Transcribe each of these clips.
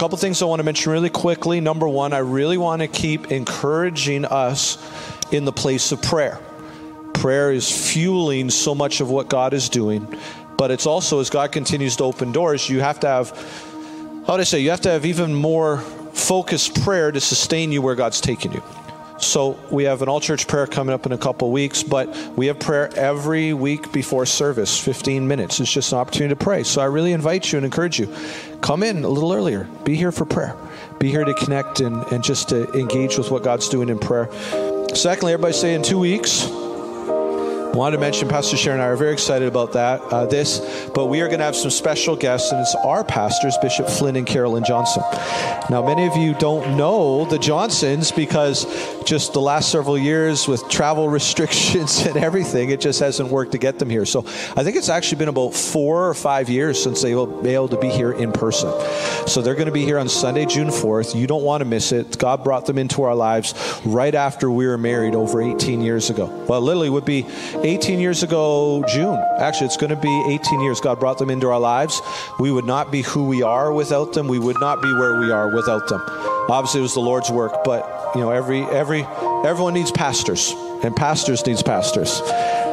couple things I want to mention really quickly. Number one, I really want to keep encouraging us in the place of prayer. Prayer is fueling so much of what God is doing, but it's also as God continues to open doors, you have to have, how would I say, you have to have even more focused prayer to sustain you where God's taking you. So we have an all church prayer coming up in a couple weeks, but we have prayer every week before service, 15 minutes. It's just an opportunity to pray. So I really invite you and encourage you. Come in a little earlier. Be here for prayer. Be here to connect and, and just to engage with what God's doing in prayer. Secondly, everybody say in two weeks. Wanted to mention Pastor Sharon and I are very excited about that, uh, this, but we are going to have some special guests, and it's our pastors, Bishop Flynn and Carolyn Johnson. Now, many of you don't know the Johnsons because just the last several years with travel restrictions and everything, it just hasn't worked to get them here. So I think it's actually been about four or five years since they will be able to be here in person. So they're going to be here on Sunday, June 4th. You don't want to miss it. God brought them into our lives right after we were married over 18 years ago. Well, literally would be 18 years ago, June. Actually, it's going to be 18 years. God brought them into our lives. We would not be who we are without them. We would not be where we are without them. Obviously, it was the Lord's work, but you know, every every everyone needs pastors, and pastors needs pastors,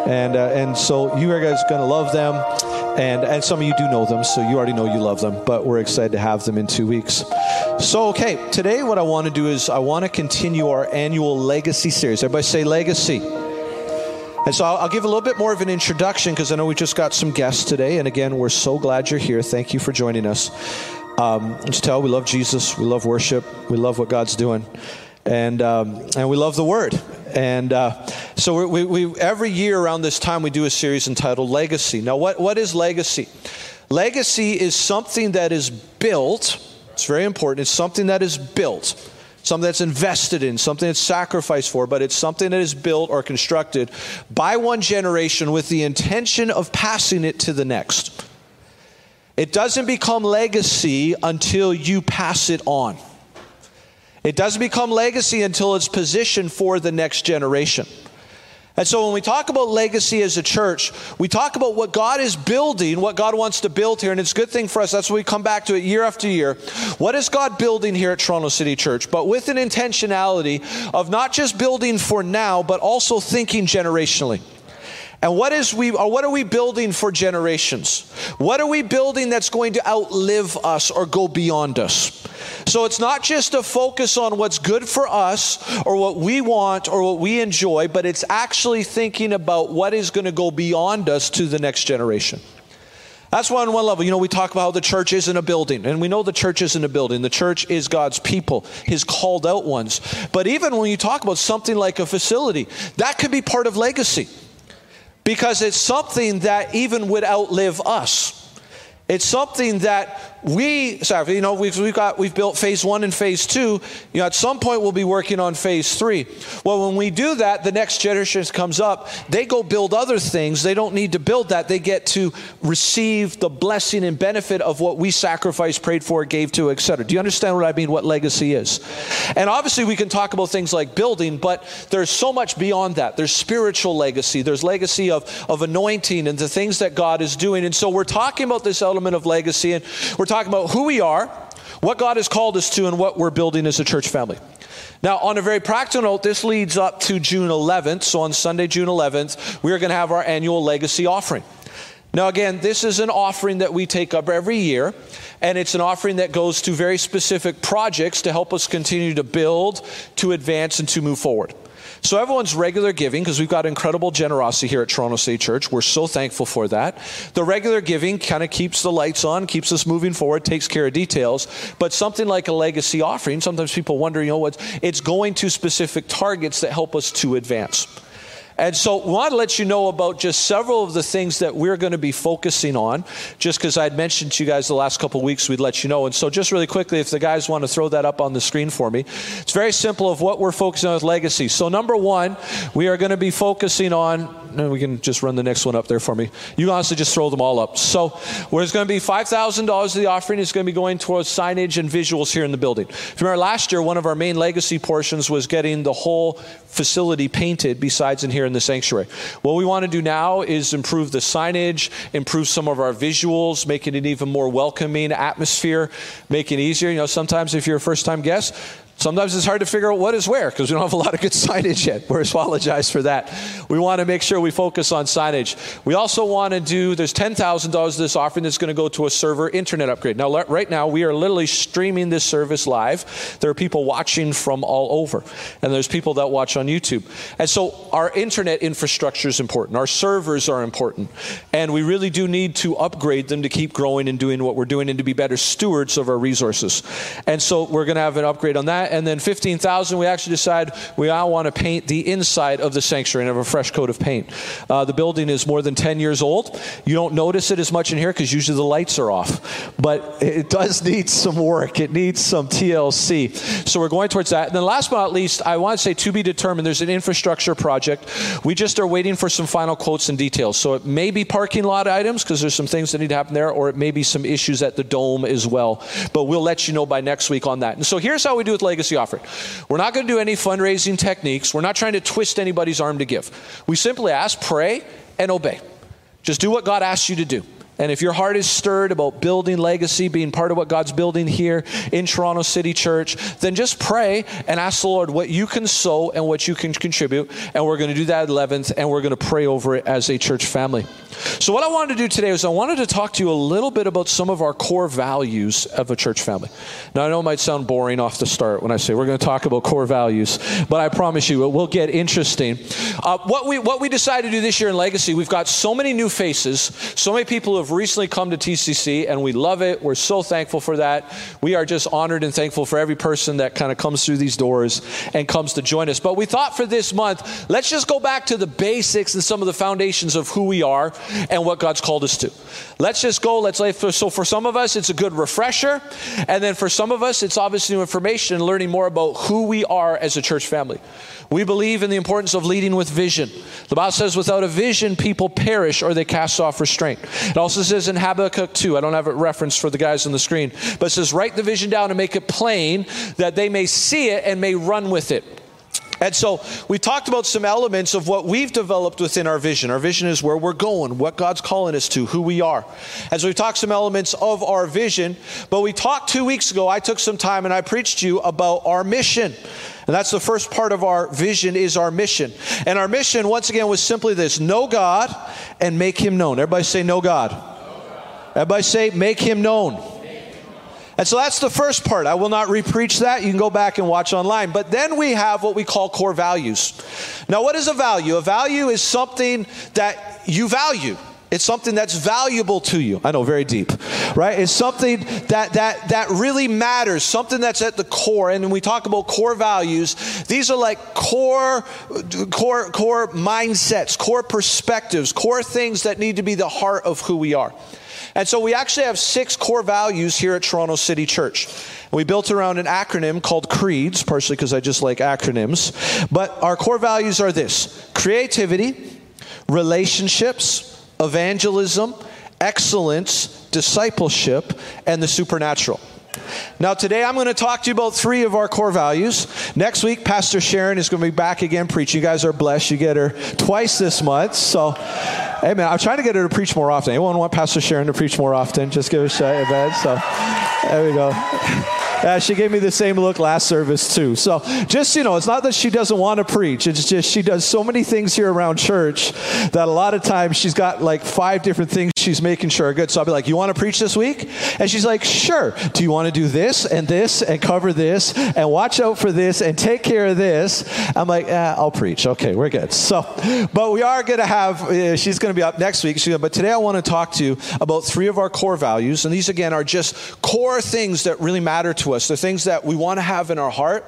and uh, and so you guys are going to love them, and and some of you do know them, so you already know you love them. But we're excited to have them in two weeks. So, okay, today what I want to do is I want to continue our annual legacy series. Everybody say legacy. And so I'll, give a little bit more of an introduction because I know we just got some guests today. And again, we're so glad you're here. Thank you for joining us. Um, just tell we love Jesus, we love worship, we love what God's doing, and um, and we love the Word. And uh, so we, we, every year around this time we do a series entitled Legacy. Now, what, what is legacy? Legacy is something that is built. It's very important. It's something that is built something that's invested in, something that's sacrificed for, but it's something that is built or constructed by one generation with the intention of passing it to the next. It doesn't become legacy until you pass it on. It doesn't become legacy until it's positioned for the next generation. And so when we talk about legacy as a church, we talk about what God is building, what God wants to build here. And it's a good thing for us. That's why we come back to it year after year. What is God building here at Toronto City Church? But with an intentionality of not just building for now, but also thinking generationally. And what is we or what are we building for generations? What are we building that's going to outlive us or go beyond us? So it's not just a focus on what's good for us or what we want or what we enjoy, but it's actually thinking about what is going to go beyond us to the next generation. That's why on one level, you know, we talk about how the church isn't a building, and we know the church isn't a building. The church is God's people, His called out ones. But even when you talk about something like a facility, that could be part of legacy because it's something that even would outlive us. It's something that we, sorry, you know, we've, we've got, we've built phase one and phase two. You know, at some point we'll be working on phase three. Well, when we do that, the next generation comes up, they go build other things. They don't need to build that. They get to receive the blessing and benefit of what we sacrificed, prayed for, gave to, etc. Do you understand what I mean, what legacy is? And obviously we can talk about things like building, but there's so much beyond that. There's spiritual legacy. There's legacy of, of anointing and the things that God is doing. And so we're talking about this element of legacy and we're talking about who we are, what God has called us to, and what we're building as a church family. Now, on a very practical note, this leads up to June 11th. So, on Sunday, June 11th, we are going to have our annual legacy offering. Now, again, this is an offering that we take up every year, and it's an offering that goes to very specific projects to help us continue to build, to advance, and to move forward. So everyone's regular giving, because we've got incredible generosity here at Toronto City Church. We're so thankful for that. The regular giving kind of keeps the lights on, keeps us moving forward, takes care of details. But something like a legacy offering, sometimes people wonder, you know what, it's going to specific targets that help us to advance. And so we want to let you know about just several of the things that we're going to be focusing on, just because I'd mentioned to you guys the last couple weeks, we'd let you know. And so just really quickly, if the guys want to throw that up on the screen for me, it's very simple of what we're focusing on with legacy. So number one, we are going to be focusing on no, we can just run the next one up there for me. You can honestly just throw them all up. So, there's going to be $5,000 of the offering is going to be going towards signage and visuals here in the building. If you remember last year, one of our main legacy portions was getting the whole facility painted, besides in here in the sanctuary. What we want to do now is improve the signage, improve some of our visuals, making it an even more welcoming atmosphere, make it easier. You know, sometimes if you're a first time guest, Sometimes it's hard to figure out what is where because we don't have a lot of good signage yet. We apologize for that. We want to make sure we focus on signage. We also want to do, there's $10,000 of this offering that's going to go to a server internet upgrade. Now, right now, we are literally streaming this service live. There are people watching from all over, and there's people that watch on YouTube. And so our internet infrastructure is important. Our servers are important. And we really do need to upgrade them to keep growing and doing what we're doing and to be better stewards of our resources. And so we're going to have an upgrade on that and then 15,000, we actually decide we all want to paint the inside of the sanctuary and have a fresh coat of paint. Uh, the building is more than 10 years old. You don't notice it as much in here because usually the lights are off, but it does need some work. It needs some TLC. So we're going towards that. And then last but not least, I want to say to be determined, there's an infrastructure project. We just are waiting for some final quotes and details. So it may be parking lot items because there's some things that need to happen there, or it may be some issues at the dome as well. But we'll let you know by next week on that. And so here's how we do it legacy offering. We're not going to do any fundraising techniques. We're not trying to twist anybody's arm to give. We simply ask, pray, and obey. Just do what God asks you to do. And if your heart is stirred about building legacy, being part of what God's building here in Toronto City Church, then just pray and ask the Lord what you can sow and what you can contribute. And we're going to do that at 11th, and we're going to pray over it as a church family. So, what I wanted to do today is I wanted to talk to you a little bit about some of our core values of a church family. Now, I know it might sound boring off the start when I say we're going to talk about core values, but I promise you it will get interesting. Uh, what, we, what we decided to do this year in Legacy, we've got so many new faces, so many people who have recently come to TCC, and we love it. We're so thankful for that. We are just honored and thankful for every person that kind of comes through these doors and comes to join us. But we thought for this month, let's just go back to the basics and some of the foundations of who we are and what God's called us to. Let's just go. Let's. So for some of us, it's a good refresher, and then for some of us, it's obviously new information and learning more about who we are as a church family. We believe in the importance of leading with vision. The Bible says, without a vision, people perish or they cast off restraint. It also says in Habakkuk 2, I don't have a reference for the guys on the screen, but it says, write the vision down and make it plain that they may see it and may run with it. And so we talked about some elements of what we've developed within our vision. Our vision is where we're going, what God's calling us to, who we are. And so we talked some elements of our vision, but we talked two weeks ago. I took some time and I preached to you about our mission. And that's the first part of our vision is our mission. And our mission, once again, was simply this know God and make him known. Everybody say, know God. Know God. Everybody say, make him known. And so that's the first part. I will not repreach that. You can go back and watch online. But then we have what we call core values. Now, what is a value? A value is something that you value. It's something that's valuable to you. I know, very deep, right? It's something that that that really matters. Something that's at the core. And when we talk about core values, these are like core, core, core mindsets, core perspectives, core things that need to be the heart of who we are. And so we actually have six core values here at Toronto City Church. We built around an acronym called CREEDS, partially because I just like acronyms. But our core values are this creativity, relationships, evangelism, excellence, discipleship, and the supernatural. Now, today I'm going to talk to you about three of our core values. Next week, Pastor Sharon is going to be back again preaching. You guys are blessed. You get her twice this month. So, hey, man, I'm trying to get her to preach more often. Anyone want Pastor Sharon to preach more often? Just give a shout, amen. So, there we go. Uh, she gave me the same look last service too. So just you know, it's not that she doesn't want to preach. It's just she does so many things here around church that a lot of times she's got like five different things she's making sure good. So I'll be like, "You want to preach this week?" And she's like, "Sure." Do you want to do this and this and cover this and watch out for this and take care of this? I'm like, eh, "I'll preach." Okay, we're good. So, but we are going to have. Uh, she's going to be up next week. but today I want to talk to you about three of our core values, and these again are just core things that really matter to us. They're things that we want to have in our heart,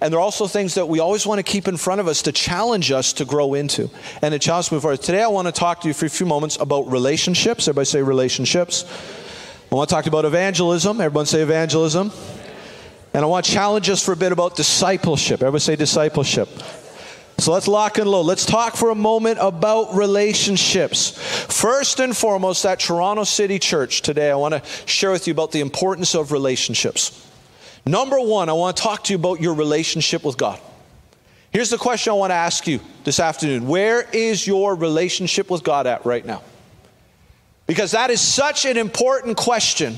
and they're also things that we always want to keep in front of us to challenge us to grow into and to challenge us move forward. Today, I want to talk to you for a few moments about relationships. Everybody say relationships. I want to talk about evangelism. Everyone say evangelism. And I want to challenge us for a bit about discipleship. Everybody say discipleship. So let's lock and load. Let's talk for a moment about relationships. First and foremost, at Toronto City Church today, I want to share with you about the importance of relationships. Number one, I want to talk to you about your relationship with God. Here's the question I want to ask you this afternoon Where is your relationship with God at right now? Because that is such an important question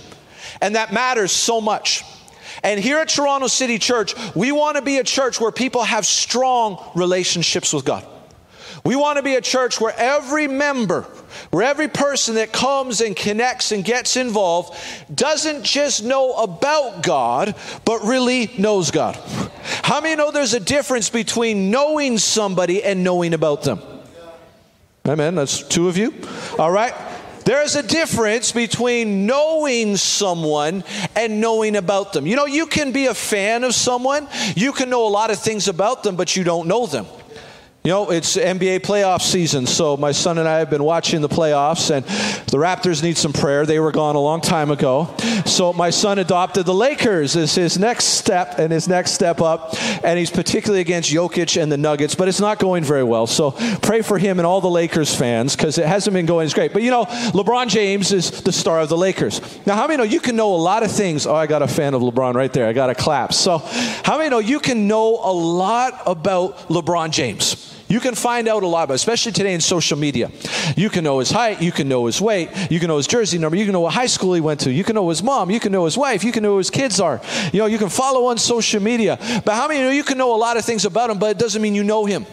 and that matters so much. And here at Toronto City Church, we want to be a church where people have strong relationships with God. We want to be a church where every member, where every person that comes and connects and gets involved doesn't just know about God, but really knows God. How many know there's a difference between knowing somebody and knowing about them? Amen. That's two of you. All right. There's a difference between knowing someone and knowing about them. You know, you can be a fan of someone, you can know a lot of things about them, but you don't know them. You know, it's NBA playoff season, so my son and I have been watching the playoffs, and the Raptors need some prayer. They were gone a long time ago. So my son adopted the Lakers as his next step and his next step up, and he's particularly against Jokic and the Nuggets, but it's not going very well. So pray for him and all the Lakers fans because it hasn't been going as great. But you know, LeBron James is the star of the Lakers. Now, how many know you can know a lot of things? Oh, I got a fan of LeBron right there. I got a clap. So, how many know you can know a lot about LeBron James? You can find out a lot about, especially today in social media. You can know his height, you can know his weight, you can know his jersey number, you can know what high school he went to, you can know his mom, you can know his wife, you can know who his kids are. You know, you can follow on social media. But how many know you can know a lot of things about him, but it doesn't mean you know him?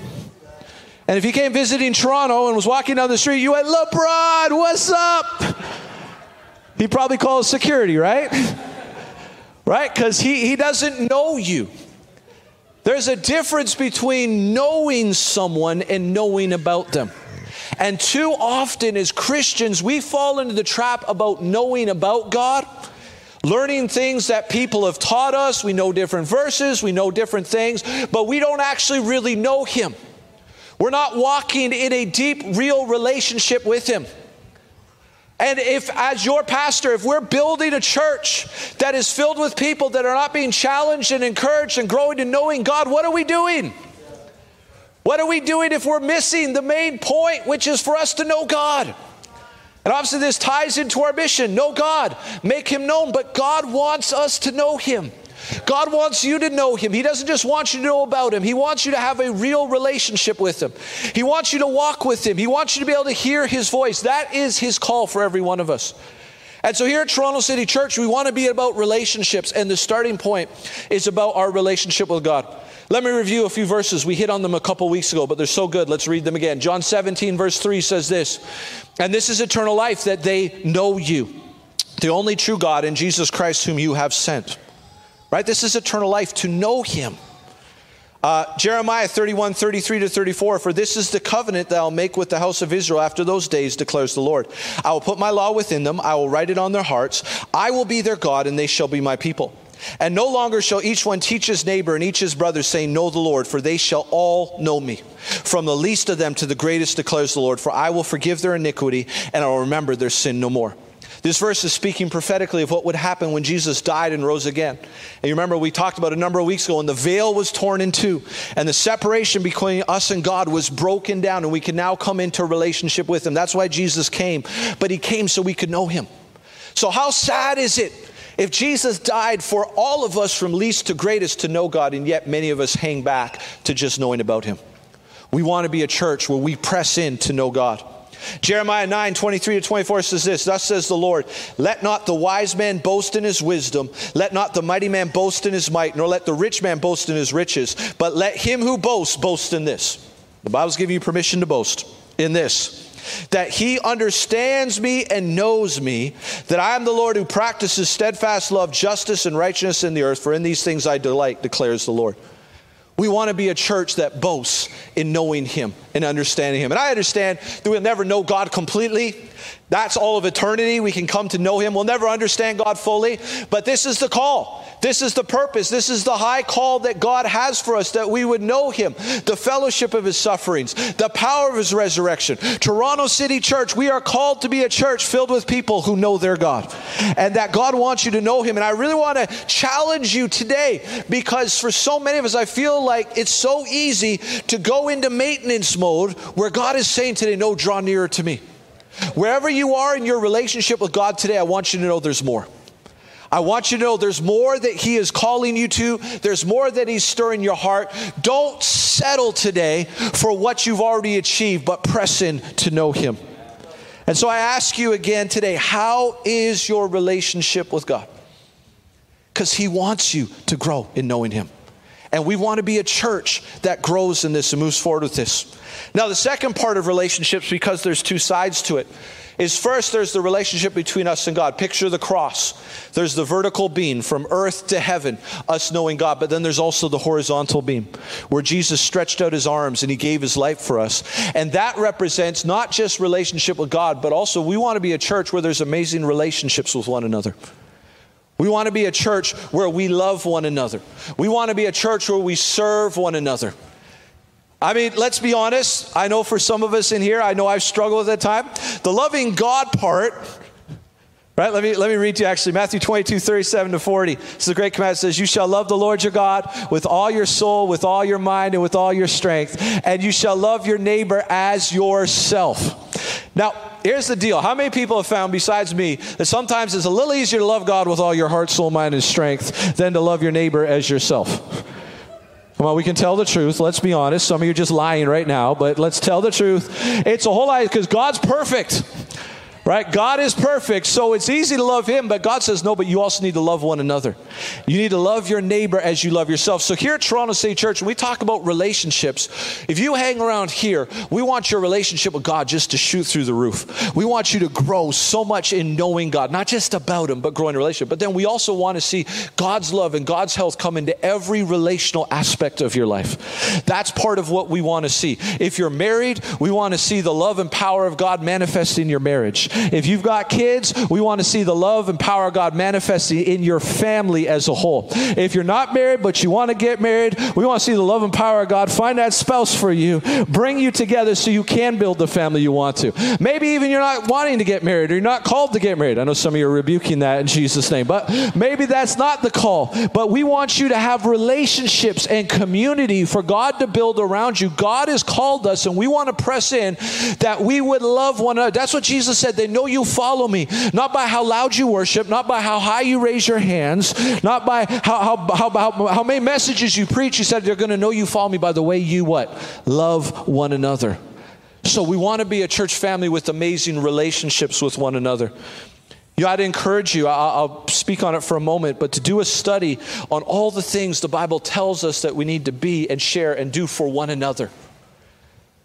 And if he came visiting Toronto and was walking down the street, you went, LeBron, what's up? He probably calls security, right? right? Because he, he doesn't know you. There's a difference between knowing someone and knowing about them. And too often, as Christians, we fall into the trap about knowing about God, learning things that people have taught us. We know different verses, we know different things, but we don't actually really know Him. We're not walking in a deep, real relationship with Him. And if, as your pastor, if we're building a church that is filled with people that are not being challenged and encouraged and growing to knowing God, what are we doing? What are we doing if we're missing the main point, which is for us to know God? And obviously, this ties into our mission know God, make Him known, but God wants us to know Him. God wants you to know Him. He doesn't just want you to know about Him, He wants you to have a real relationship with Him. He wants you to walk with Him. He wants you to be able to hear His voice. That is His call for every one of us. And so here at Toronto City Church, we want to be about relationships, and the starting point is about our relationship with God. Let me review a few verses. We hit on them a couple weeks ago, but they're so good. Let's read them again. John 17, verse 3 says this And this is eternal life, that they know you, the only true God, and Jesus Christ, whom you have sent. Right? This is eternal life to know him. Uh, Jeremiah 31, 33 to 34, for this is the covenant that I'll make with the house of Israel after those days, declares the Lord. I will put my law within them, I will write it on their hearts. I will be their God, and they shall be my people. And no longer shall each one teach his neighbor and each his brother, saying, Know the Lord, for they shall all know me. From the least of them to the greatest, declares the Lord, for I will forgive their iniquity, and I will remember their sin no more. This verse is speaking prophetically of what would happen when Jesus died and rose again. And you remember we talked about a number of weeks ago, and the veil was torn in two, and the separation between us and God was broken down, and we can now come into relationship with Him. That's why Jesus came, but He came so we could know Him. So, how sad is it if Jesus died for all of us from least to greatest to know God, and yet many of us hang back to just knowing about Him? We want to be a church where we press in to know God. Jeremiah 9, 23 to 24 says this Thus says the Lord, Let not the wise man boast in his wisdom, let not the mighty man boast in his might, nor let the rich man boast in his riches, but let him who boasts boast in this. The Bible's giving you permission to boast in this that he understands me and knows me, that I am the Lord who practices steadfast love, justice, and righteousness in the earth, for in these things I delight, declares the Lord. We want to be a church that boasts in knowing Him and understanding Him. And I understand that we'll never know God completely. That's all of eternity. We can come to know Him. We'll never understand God fully, but this is the call. This is the purpose. This is the high call that God has for us that we would know Him, the fellowship of His sufferings, the power of His resurrection. Toronto City Church, we are called to be a church filled with people who know their God and that God wants you to know Him. And I really want to challenge you today because for so many of us, I feel like it's so easy to go into maintenance mode where God is saying today, No, draw nearer to me. Wherever you are in your relationship with God today, I want you to know there's more. I want you to know there's more that He is calling you to, there's more that He's stirring your heart. Don't settle today for what you've already achieved, but press in to know Him. And so I ask you again today how is your relationship with God? Because He wants you to grow in knowing Him. And we want to be a church that grows in this and moves forward with this. Now, the second part of relationships, because there's two sides to it, is first there's the relationship between us and God. Picture the cross. There's the vertical beam from earth to heaven, us knowing God. But then there's also the horizontal beam where Jesus stretched out his arms and he gave his life for us. And that represents not just relationship with God, but also we want to be a church where there's amazing relationships with one another. We want to be a church where we love one another. We want to be a church where we serve one another. I mean, let's be honest. I know for some of us in here, I know I've struggled with that time. The loving God part, right? Let me, let me read to you actually Matthew 22, 37 to 40. This is a great command. It says, You shall love the Lord your God with all your soul, with all your mind, and with all your strength, and you shall love your neighbor as yourself. Now, here's the deal. How many people have found, besides me, that sometimes it's a little easier to love God with all your heart, soul, mind, and strength than to love your neighbor as yourself? Come on, we can tell the truth. Let's be honest. Some of you are just lying right now, but let's tell the truth. It's a whole lot because God's perfect. Right? God is perfect, so it's easy to love Him, but God says, no, but you also need to love one another. You need to love your neighbor as you love yourself. So here at Toronto City Church, when we talk about relationships, if you hang around here, we want your relationship with God just to shoot through the roof. We want you to grow so much in knowing God, not just about Him, but growing a relationship. But then we also want to see God's love and God's health come into every relational aspect of your life. That's part of what we want to see. If you're married, we want to see the love and power of God manifest in your marriage. If you've got kids, we want to see the love and power of God manifesting in your family as a whole. If you're not married, but you want to get married, we want to see the love and power of God find that spouse for you, bring you together so you can build the family you want to. Maybe even you're not wanting to get married or you're not called to get married. I know some of you are rebuking that in Jesus' name, but maybe that's not the call. But we want you to have relationships and community for God to build around you. God has called us, and we want to press in that we would love one another. That's what Jesus said. They know you follow me, not by how loud you worship, not by how high you raise your hands, not by how, how, how, how, how many messages you preach. He said they're going to know you follow me by the way you what? Love one another. So we want to be a church family with amazing relationships with one another. You, I'd encourage you, I'll, speak on it for a moment, but to do a study on all the things the Bible tells us that we need to be and share and do for one another.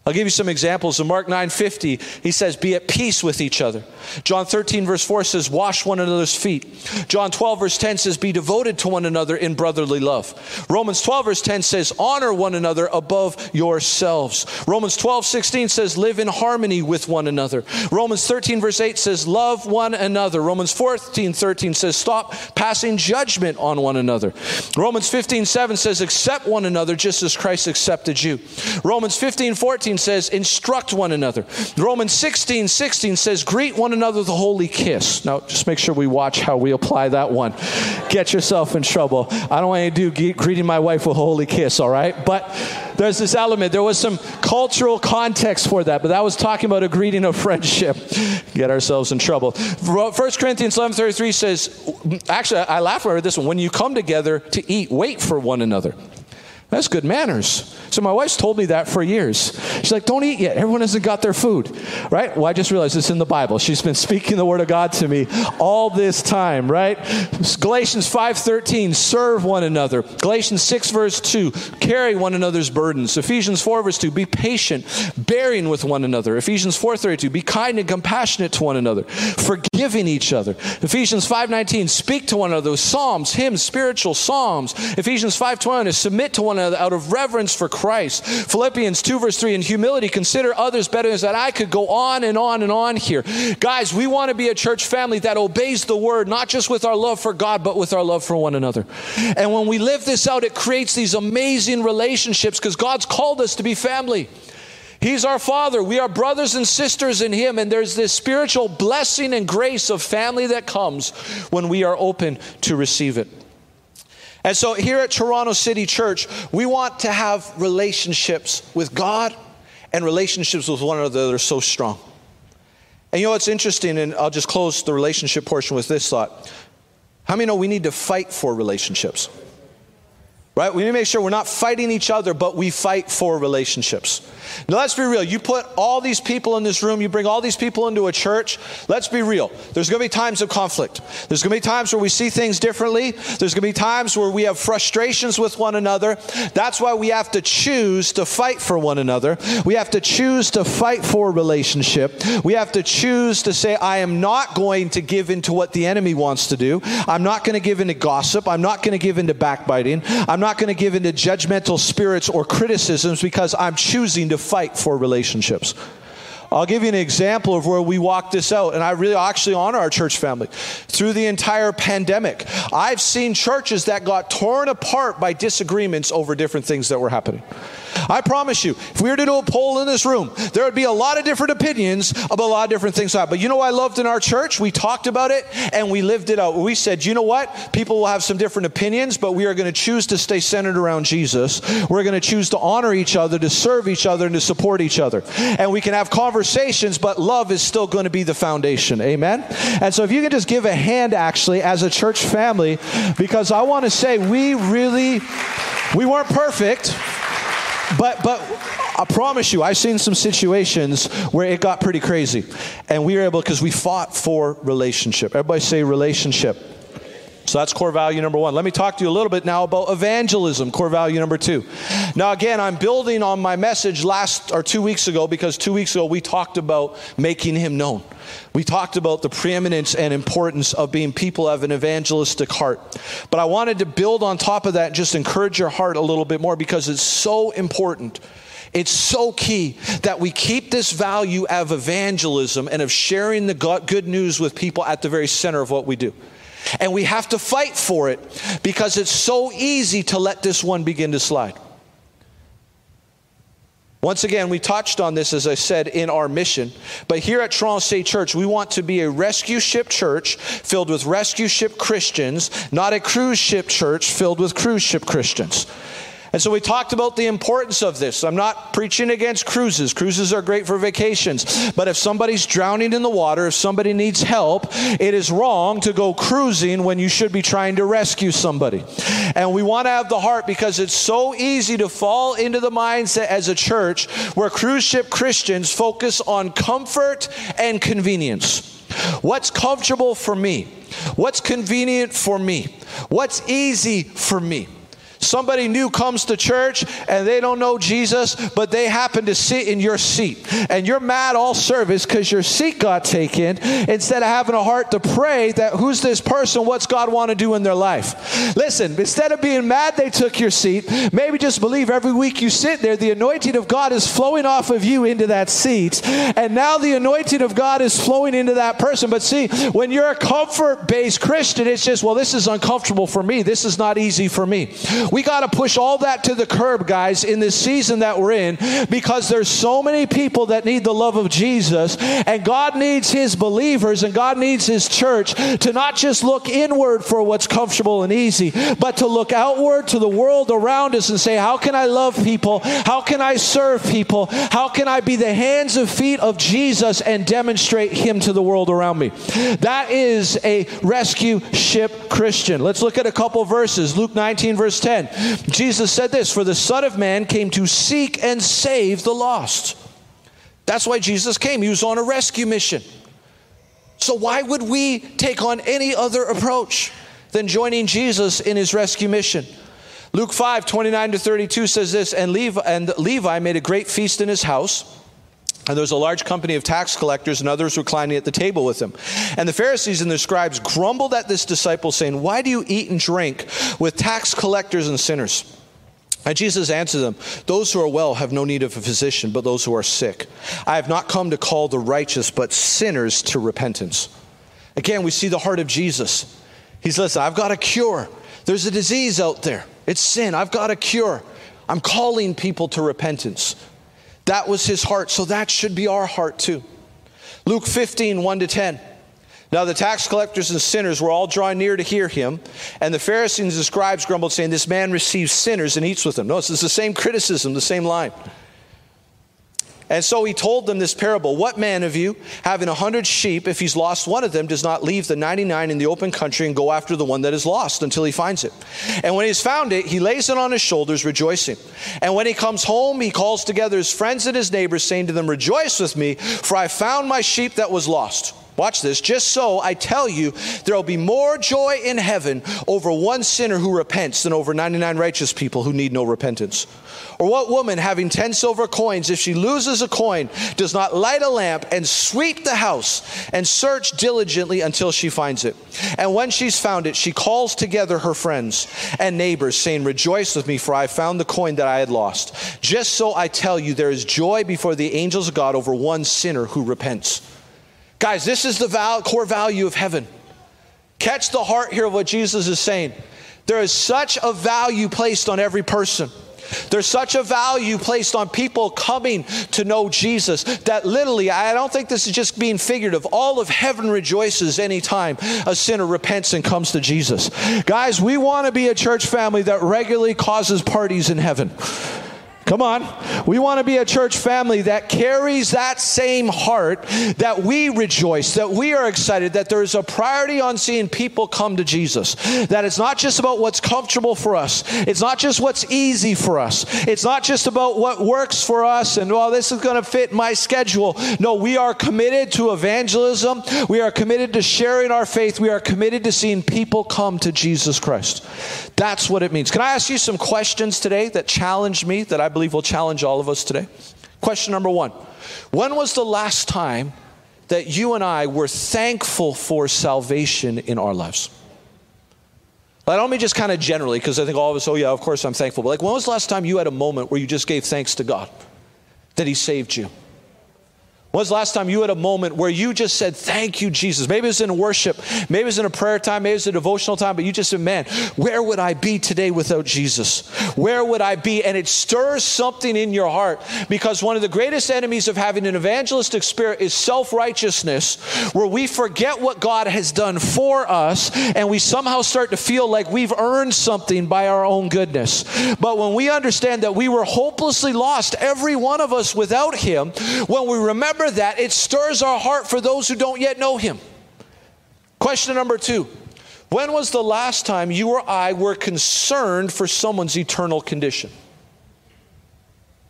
I'll give you some examples. In Mark 9:50, he says, "Be at peace with each other." John 13 verse 4 says, "Wash one another's feet." John 12 verse 10 says, "Be devoted to one another in brotherly love." Romans 12 verse 10 says, "Honor one another above yourselves." Romans 12 16 says, "Live in harmony with one another." Romans 13 verse 8 says, "Love one another." Romans 14 13 says, "Stop passing judgment on one another." Romans 15 7 says, "Accept one another just as Christ accepted you." Romans 15 14 says, instruct one another. Romans 16, 16 says, greet one another with a holy kiss. Now, just make sure we watch how we apply that one. Get yourself in trouble. I don't want to do greeting my wife with a holy kiss, all right? But there's this element. There was some cultural context for that, but that was talking about a greeting of friendship. Get ourselves in trouble. 1 Corinthians 11.33 says, actually, I laugh at this one. When you come together to eat, wait for one another. That's good manners. So my wife's told me that for years. She's like, don't eat yet. Everyone hasn't got their food. Right? Well, I just realized it's in the Bible. She's been speaking the word of God to me all this time, right? Galatians 5:13, serve one another. Galatians 6, verse 2, carry one another's burdens. Ephesians 4, verse 2, be patient, bearing with one another. Ephesians 4:32, be kind and compassionate to one another, forgiving each other. Ephesians 5:19, speak to one another with psalms, hymns, spiritual psalms. Ephesians 5:21, submit to one out of reverence for Christ. Philippians 2, verse 3, in humility, consider others better than that. I could go on and on and on here. Guys, we want to be a church family that obeys the word, not just with our love for God, but with our love for one another. And when we live this out, it creates these amazing relationships because God's called us to be family. He's our Father. We are brothers and sisters in Him, and there's this spiritual blessing and grace of family that comes when we are open to receive it. And so here at Toronto City Church, we want to have relationships with God and relationships with one another that are so strong. And you know what's interesting, and I'll just close the relationship portion with this thought. How many know we need to fight for relationships? Right? We need to make sure we're not fighting each other, but we fight for relationships. Now, let's be real. You put all these people in this room, you bring all these people into a church. Let's be real. There's going to be times of conflict. There's going to be times where we see things differently. There's going to be times where we have frustrations with one another. That's why we have to choose to fight for one another. We have to choose to fight for a relationship. We have to choose to say, I am not going to give into what the enemy wants to do. I'm not going to give into gossip. I'm not going to give into backbiting. I'm not going to give into judgmental spirits or criticisms because I'm choosing to fight for relationships. I'll give you an example of where we walked this out, and I really actually honor our church family. Through the entire pandemic, I've seen churches that got torn apart by disagreements over different things that were happening. I promise you, if we were to do a poll in this room, there would be a lot of different opinions about a lot of different things. But you know I loved in our church? We talked about it and we lived it out. We said, you know what? People will have some different opinions, but we are going to choose to stay centered around Jesus. We're going to choose to honor each other, to serve each other, and to support each other. And we can have conversations, but love is still going to be the foundation. Amen? And so if you can just give a hand actually as a church family, because I want to say we really, we weren't perfect. But but I promise you, I've seen some situations where it got pretty crazy, and we were able because we fought for relationship. Everybody say relationship. So that's core value number one. Let me talk to you a little bit now about evangelism, core value number two. Now, again, I'm building on my message last or two weeks ago because two weeks ago we talked about making him known. We talked about the preeminence and importance of being people of an evangelistic heart. But I wanted to build on top of that, just encourage your heart a little bit more because it's so important. It's so key that we keep this value of evangelism and of sharing the good news with people at the very center of what we do. And we have to fight for it because it's so easy to let this one begin to slide. Once again, we touched on this, as I said, in our mission. But here at Toronto State Church, we want to be a rescue ship church filled with rescue ship Christians, not a cruise ship church filled with cruise ship Christians. And so we talked about the importance of this. I'm not preaching against cruises. Cruises are great for vacations. But if somebody's drowning in the water, if somebody needs help, it is wrong to go cruising when you should be trying to rescue somebody. And we want to have the heart because it's so easy to fall into the mindset as a church where cruise ship Christians focus on comfort and convenience. What's comfortable for me? What's convenient for me? What's easy for me? Somebody new comes to church and they don't know Jesus, but they happen to sit in your seat. And you're mad all service because your seat got taken instead of having a heart to pray that who's this person? What's God want to do in their life? Listen, instead of being mad they took your seat, maybe just believe every week you sit there, the anointing of God is flowing off of you into that seat. And now the anointing of God is flowing into that person. But see, when you're a comfort based Christian, it's just, well, this is uncomfortable for me. This is not easy for me. We got to push all that to the curb, guys, in this season that we're in because there's so many people that need the love of Jesus, and God needs His believers and God needs His church to not just look inward for what's comfortable and easy, but to look outward to the world around us and say, How can I love people? How can I serve people? How can I be the hands and feet of Jesus and demonstrate Him to the world around me? That is a rescue ship Christian. Let's look at a couple verses. Luke 19, verse 10. Jesus said this For the Son of Man came to seek and save the lost. That's why Jesus came. He was on a rescue mission. So, why would we take on any other approach than joining Jesus in his rescue mission? Luke 5 29 to 32 says this, and Levi, and Levi made a great feast in his house. And there was a large company of tax collectors and others reclining at the table with him. And the Pharisees and the scribes grumbled at this disciple, saying, Why do you eat and drink with tax collectors and sinners? And Jesus answered them, Those who are well have no need of a physician, but those who are sick. I have not come to call the righteous, but sinners to repentance. Again, we see the heart of Jesus. He's, Listen, I've got a cure. There's a disease out there, it's sin. I've got a cure. I'm calling people to repentance. That was his heart, so that should be our heart too. Luke 15, 1 to 10. Now the tax collectors and sinners were all drawing near to hear him, and the Pharisees and the scribes grumbled, saying, This man receives sinners and eats with them. Notice it's the same criticism, the same line. And so he told them this parable What man of you, having a hundred sheep, if he's lost one of them, does not leave the 99 in the open country and go after the one that is lost until he finds it? And when he's found it, he lays it on his shoulders, rejoicing. And when he comes home, he calls together his friends and his neighbors, saying to them, Rejoice with me, for I found my sheep that was lost. Watch this. Just so I tell you, there will be more joy in heaven over one sinner who repents than over 99 righteous people who need no repentance. Or what woman, having 10 silver coins, if she loses a coin, does not light a lamp and sweep the house and search diligently until she finds it? And when she's found it, she calls together her friends and neighbors, saying, Rejoice with me, for I found the coin that I had lost. Just so I tell you, there is joy before the angels of God over one sinner who repents. Guys, this is the val- core value of heaven. Catch the heart here of what Jesus is saying. There is such a value placed on every person. There's such a value placed on people coming to know Jesus that literally, I don't think this is just being figurative. All of heaven rejoices anytime a sinner repents and comes to Jesus. Guys, we want to be a church family that regularly causes parties in heaven. Come on. We want to be a church family that carries that same heart, that we rejoice, that we are excited, that there is a priority on seeing people come to Jesus. That it's not just about what's comfortable for us, it's not just what's easy for us, it's not just about what works for us and, well, this is going to fit my schedule. No, we are committed to evangelism, we are committed to sharing our faith, we are committed to seeing people come to Jesus Christ. That's what it means. Can I ask you some questions today that challenge me that I believe will challenge all of us today? Question number one When was the last time that you and I were thankful for salvation in our lives? I don't mean just kind of generally, because I think all of us, oh yeah, of course I'm thankful. But like, when was the last time you had a moment where you just gave thanks to God that He saved you? When was the last time you had a moment where you just said, Thank you, Jesus? Maybe it was in worship, maybe it was in a prayer time, maybe it was a devotional time, but you just said, Man, where would I be today without Jesus? Where would I be? And it stirs something in your heart because one of the greatest enemies of having an evangelistic spirit is self righteousness, where we forget what God has done for us and we somehow start to feel like we've earned something by our own goodness. But when we understand that we were hopelessly lost, every one of us without Him, when we remember that, it stirs our heart for those who don't yet know Him. Question number two When was the last time you or I were concerned for someone's eternal condition?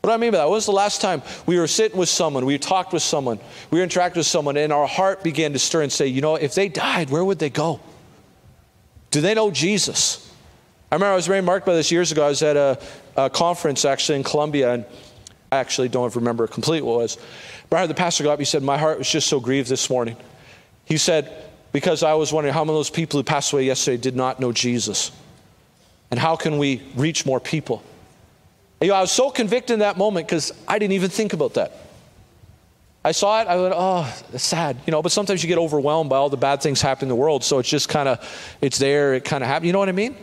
What do I mean by that? When was the last time we were sitting with someone, we talked with someone, we interacted with someone, and our heart began to stir and say, you know, if they died, where would they go? Do they know Jesus? I remember I was very marked by this years ago. I was at a, a conference actually in Colombia, and I actually don't remember completely what it was. Heard the pastor go up, he said, My heart was just so grieved this morning. He said, Because I was wondering how many of those people who passed away yesterday did not know Jesus. And how can we reach more people? You know, I was so convicted in that moment because I didn't even think about that. I saw it, I went, oh, it's sad, you know, but sometimes you get overwhelmed by all the bad things happening in the world, so it's just kind of, it's there, it kind of happened, you know what I mean?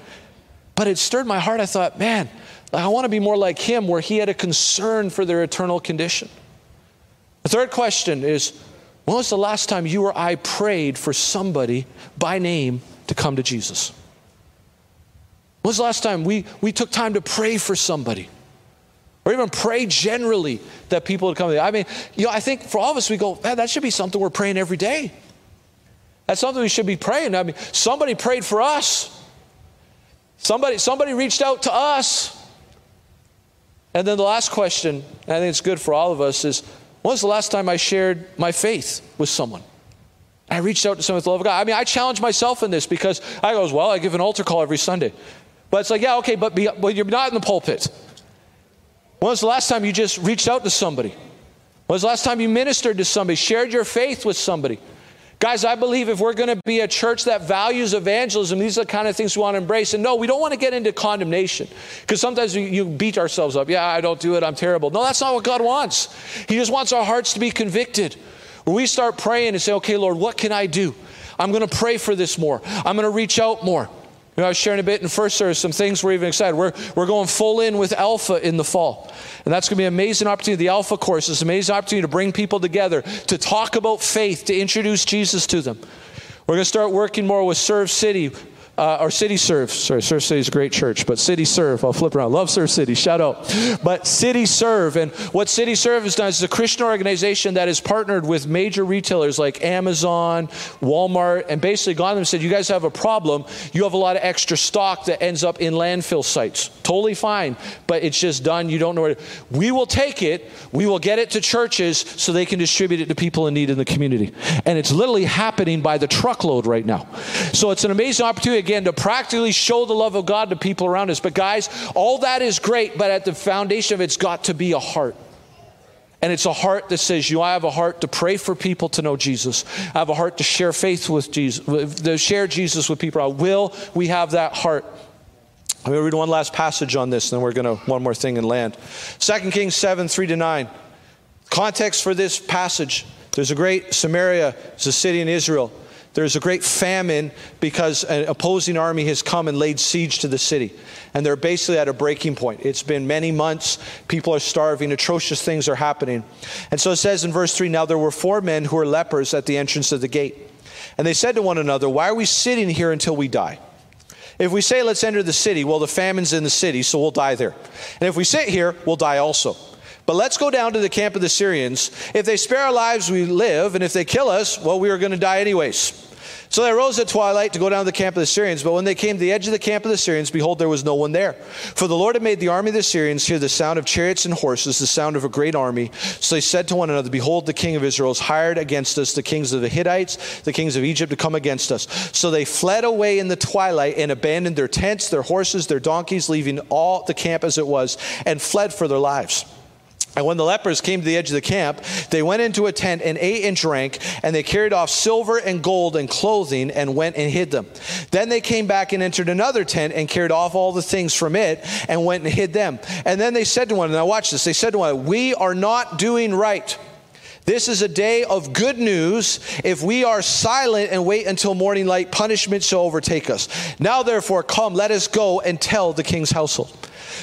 But it stirred my heart, I thought, man, I want to be more like him, where he had a concern for their eternal condition. The third question is when was the last time you or I prayed for somebody by name to come to Jesus? When was the last time we, we took time to pray for somebody? Or even pray generally that people would come. To I mean, you know, I think for all of us, we go, man, that should be something we're praying every day. That's something we should be praying. I mean, somebody prayed for us. Somebody, somebody reached out to us. And then the last question, I think it's good for all of us, is when was the last time I shared my faith with someone? I reached out to someone with the love of God. I mean, I challenge myself in this because I goes, well, I give an altar call every Sunday. But it's like, yeah, okay, but, be, but you're not in the pulpit. When was the last time you just reached out to somebody? When was the last time you ministered to somebody, shared your faith with somebody? Guys, I believe if we're going to be a church that values evangelism, these are the kind of things we want to embrace. And no, we don't want to get into condemnation because sometimes we, you beat ourselves up. Yeah, I don't do it. I'm terrible. No, that's not what God wants. He just wants our hearts to be convicted. When we start praying and say, okay, Lord, what can I do? I'm going to pray for this more. I'm going to reach out more. You know, I was sharing a bit in first service, some things we're even excited. We're, we're going full in with Alpha in the fall. And that's going to be an amazing opportunity. The Alpha course is an amazing opportunity to bring people together, to talk about faith, to introduce Jesus to them. We're going to start working more with Serve City uh, or City Serve. Sorry, Surf City is a great church, but City Serve, I'll flip around. Love Surf City, shout out. But City Serve, and what City Serve has done is a Christian organization that has partnered with major retailers like Amazon, Walmart, and basically gone to them and said, You guys have a problem. You have a lot of extra stock that ends up in landfill sites. Totally fine, but it's just done. You don't know where to. We will take it, we will get it to churches so they can distribute it to people in need in the community. And it's literally happening by the truckload right now. So it's an amazing opportunity again to practically show the love of God to people around us. But guys, all that is great, but at the foundation of it's got to be a heart. And it's a heart that says, you I have a heart to pray for people to know Jesus. I have a heart to share faith with Jesus, to share Jesus with people. I will we have that heart? I'm going to read one last passage on this, and then we're going to one more thing and land. 2 Kings 7, 3 to 9. Context for this passage. There's a great Samaria, it's a city in Israel. There's a great famine because an opposing army has come and laid siege to the city. And they're basically at a breaking point. It's been many months. People are starving. Atrocious things are happening. And so it says in verse 3 Now there were four men who were lepers at the entrance of the gate. And they said to one another, Why are we sitting here until we die? If we say, Let's enter the city, well, the famine's in the city, so we'll die there. And if we sit here, we'll die also. But let's go down to the camp of the Syrians. If they spare our lives, we live, and if they kill us, well, we are going to die anyways. So they arose at twilight to go down to the camp of the Syrians. But when they came to the edge of the camp of the Syrians, behold, there was no one there. For the Lord had made the army of the Syrians hear the sound of chariots and horses, the sound of a great army. So they said to one another, Behold, the king of Israel is hired against us, the kings of the Hittites, the kings of Egypt, to come against us. So they fled away in the twilight and abandoned their tents, their horses, their donkeys, leaving all the camp as it was, and fled for their lives. And when the lepers came to the edge of the camp, they went into a tent and ate and drank, and they carried off silver and gold and clothing and went and hid them. Then they came back and entered another tent and carried off all the things from it and went and hid them. And then they said to one another, watch this, they said to one another, We are not doing right. This is a day of good news. If we are silent and wait until morning light, punishment shall overtake us. Now, therefore, come, let us go and tell the king's household.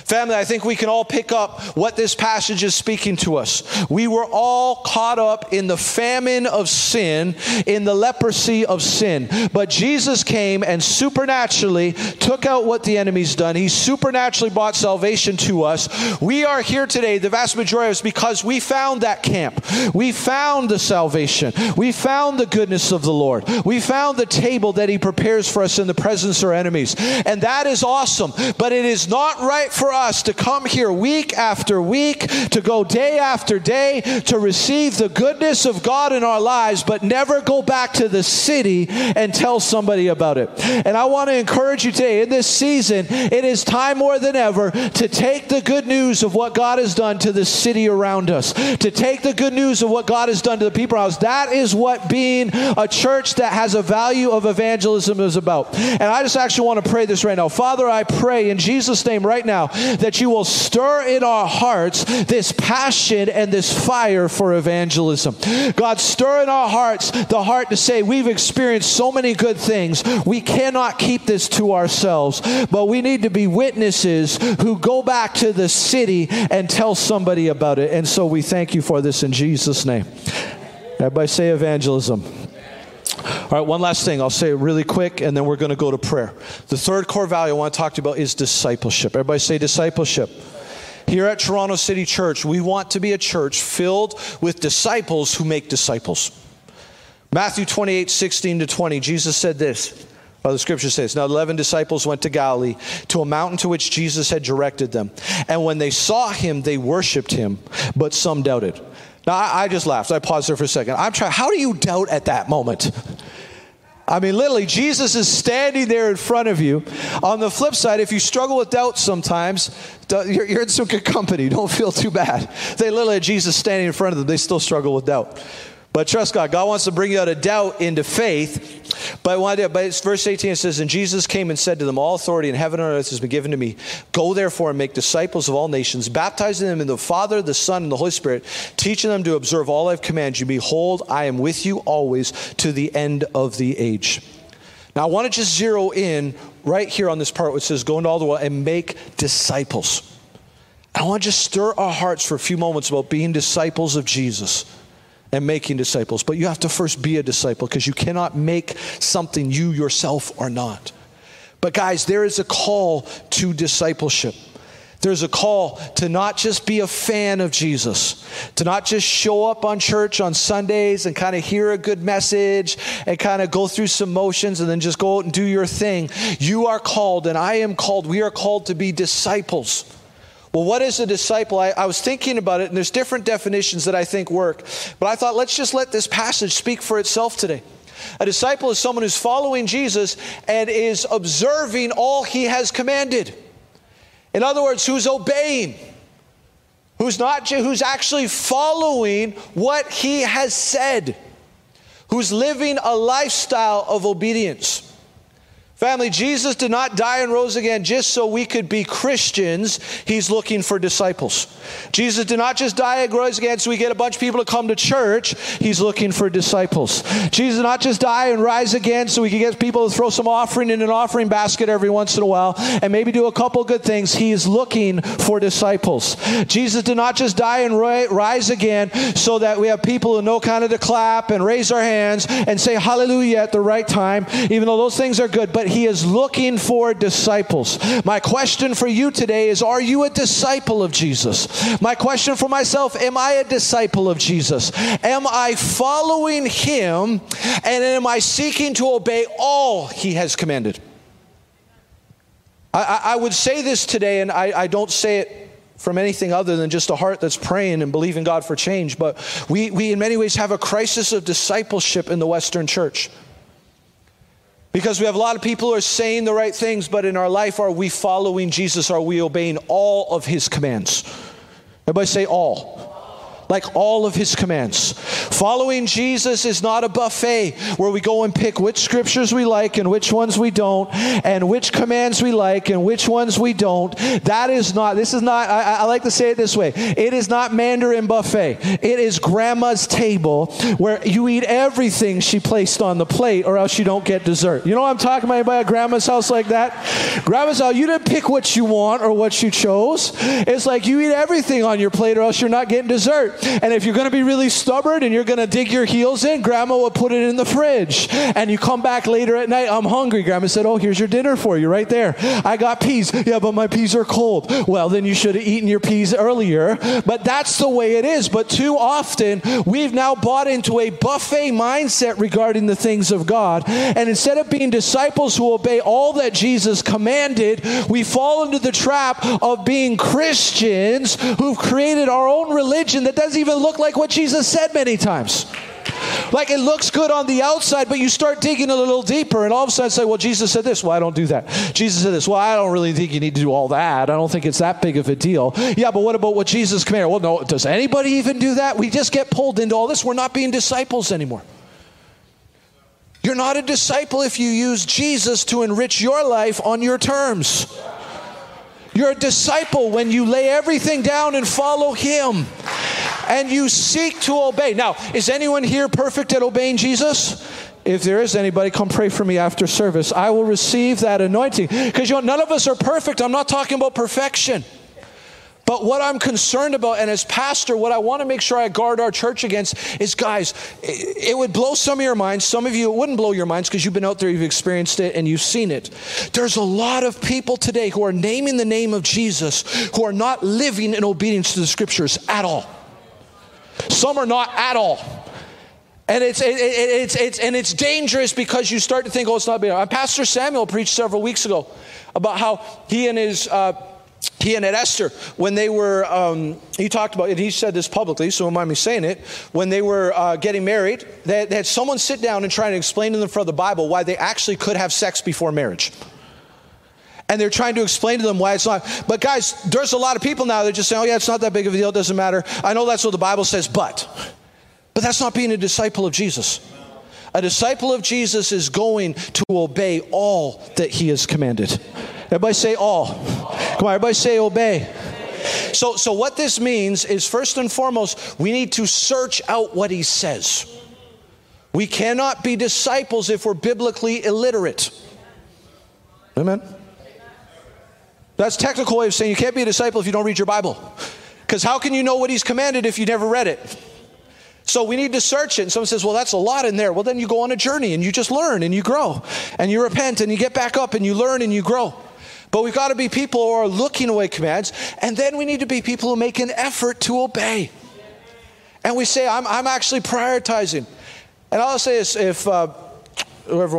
Family, I think we can all pick up what this passage is speaking to us. We were all caught up in the famine of sin, in the leprosy of sin. But Jesus came and supernaturally took out what the enemy's done. He supernaturally brought salvation to us. We are here today, the vast majority of us, because we found that camp. We found the salvation. We found the goodness of the Lord. We found the table that He prepares for us in the presence of our enemies. And that is awesome. But it is not right for us to come here week after week, to go day after day, to receive the goodness of God in our lives, but never go back to the city and tell somebody about it. And I want to encourage you today in this season, it is time more than ever to take the good news of what God has done to the city around us, to take the good news of what God has done to the people around us. That is what being a church that has a value of evangelism is about. And I just actually want to pray this right now. Father, I pray in Jesus' name right now that you will stir in our hearts this passion and this fire for evangelism. God, stir in our hearts the heart to say, We've experienced so many good things. We cannot keep this to ourselves, but we need to be witnesses who go back to the city and tell somebody about it. And so we thank you for this in Jesus' name. Everybody say evangelism. All right, one last thing. I'll say it really quick, and then we're going to go to prayer. The third core value I want to talk to you about is discipleship. Everybody say discipleship. Here at Toronto City Church, we want to be a church filled with disciples who make disciples. Matthew 28 16 to 20, Jesus said this. Well, the scripture says, Now 11 disciples went to Galilee, to a mountain to which Jesus had directed them. And when they saw him, they worshiped him, but some doubted. Now, I, I just laughed. I paused there for a second. I'm trying, how do you doubt at that moment? I mean, literally, Jesus is standing there in front of you. On the flip side, if you struggle with doubt sometimes, you're, in some good company. Don't feel too bad. They literally had Jesus standing in front of them. They still struggle with doubt. But trust God. God wants to bring you out of doubt into faith. But, but verse 18 it says, And Jesus came and said to them, All authority in heaven and earth has been given to me. Go therefore and make disciples of all nations, baptizing them in the Father, the Son, and the Holy Spirit, teaching them to observe all I've commanded you. Behold, I am with you always to the end of the age. Now, I want to just zero in right here on this part which says, Go into all the world and make disciples. I want to just stir our hearts for a few moments about being disciples of Jesus and making disciples. But you have to first be a disciple because you cannot make something you yourself are not. But, guys, there is a call to discipleship. There's a call to not just be a fan of Jesus, to not just show up on church on Sundays and kind of hear a good message and kind of go through some motions and then just go out and do your thing. You are called, and I am called, we are called to be disciples. Well, what is a disciple? I, I, was thinking about it, and there's different definitions that I think work. But I thought, let's just let this passage speak for itself today. A disciple is someone who's following Jesus and is observing all he has commanded. In other words, who's obeying, who's not who's actually following what he has said, who's living a lifestyle of obedience. Family, Jesus did not die and rose again just so we could be Christians. He's looking for disciples. Jesus did not just die and rose again so we get a bunch of people to come to church. He's looking for disciples. Jesus did not just die and rise again so we can get people to throw some offering in an offering basket every once in a while and maybe do a couple good things. He is looking for disciples. Jesus did not just die and rise again so that we have people who know kind of to clap and raise our hands and say hallelujah at the right time, even though those things are good. But he is looking for disciples. My question for you today is Are you a disciple of Jesus? My question for myself Am I a disciple of Jesus? Am I following him and am I seeking to obey all he has commanded? I, I would say this today, and I, I don't say it from anything other than just a heart that's praying and believing God for change. But we, we, in many ways, have a crisis of discipleship in the Western church. Because we have a lot of people who are saying the right things, but in our life, are we following Jesus? Are we obeying all of his commands? Everybody say all like all of his commands. Following Jesus is not a buffet where we go and pick which scriptures we like and which ones we don't, and which commands we like and which ones we don't. That is not, this is not, I, I like to say it this way it is not Mandarin buffet. It is grandma's table where you eat everything she placed on the plate or else you don't get dessert. You know what I'm talking about? Anybody at grandma's house like that? Grandma's house, you didn't pick what you want or what you chose. It's like you eat everything on your plate or else you're not getting dessert. And if you're going to be really stubborn and you're going to dig your heels in, grandma will put it in the fridge. And you come back later at night, I'm hungry. Grandma said, Oh, here's your dinner for you right there. I got peas. Yeah, but my peas are cold. Well, then you should have eaten your peas earlier. But that's the way it is. But too often, we've now bought into a buffet mindset regarding the things of God. And instead of being disciples who obey all that Jesus commanded, we fall into the trap of being Christians who've created our own religion that doesn't doesn't even look like what Jesus said many times. Like it looks good on the outside, but you start digging a little deeper, and all of a sudden say, Well, Jesus said this. Well, I don't do that. Jesus said this. Well, I don't really think you need to do all that. I don't think it's that big of a deal. Yeah, but what about what Jesus commanded? Well, no, does anybody even do that? We just get pulled into all this. We're not being disciples anymore. You're not a disciple if you use Jesus to enrich your life on your terms. You're a disciple when you lay everything down and follow Him and you seek to obey. Now, is anyone here perfect at obeying Jesus? If there is anybody, come pray for me after service. I will receive that anointing. Because you know, none of us are perfect. I'm not talking about perfection. But what I'm concerned about, and as pastor, what I want to make sure I guard our church against is guys, it would blow some of your minds. Some of you, it wouldn't blow your minds because you've been out there, you've experienced it, and you've seen it. There's a lot of people today who are naming the name of Jesus who are not living in obedience to the scriptures at all. Some are not at all. And it's, it, it, it's, it's, and it's dangerous because you start to think, oh, it's not big. Pastor Samuel preached several weeks ago about how he and his uh, he and Esther, when they were, um, he talked about it, he said this publicly, so don't mind me saying it. When they were uh, getting married, they, they, had someone sit down and try to explain to them from the Bible why they actually could have sex before marriage. And they're trying to explain to them why it's not. But guys, there's a lot of people now that just say, oh, yeah, it's not that big of a deal, it doesn't matter. I know that's what the Bible says, but. But that's not being a disciple of Jesus. A disciple of Jesus is going to obey all that he has commanded. Everybody say all. Come on, everybody say obey. So, so what this means is first and foremost, we need to search out what he says. We cannot be disciples if we're biblically illiterate. Amen. That's technical way of saying you can't be a disciple if you don't read your Bible. Because how can you know what he's commanded if you never read it? So we need to search it. And someone says, well, that's a lot in there. Well, then you go on a journey and you just learn and you grow and you repent and you get back up and you learn and you grow. But we've got to be people who are looking away commands. And then we need to be people who make an effort to obey. And we say, I'm, I'm actually prioritizing. And I'll say is if uh, whoever,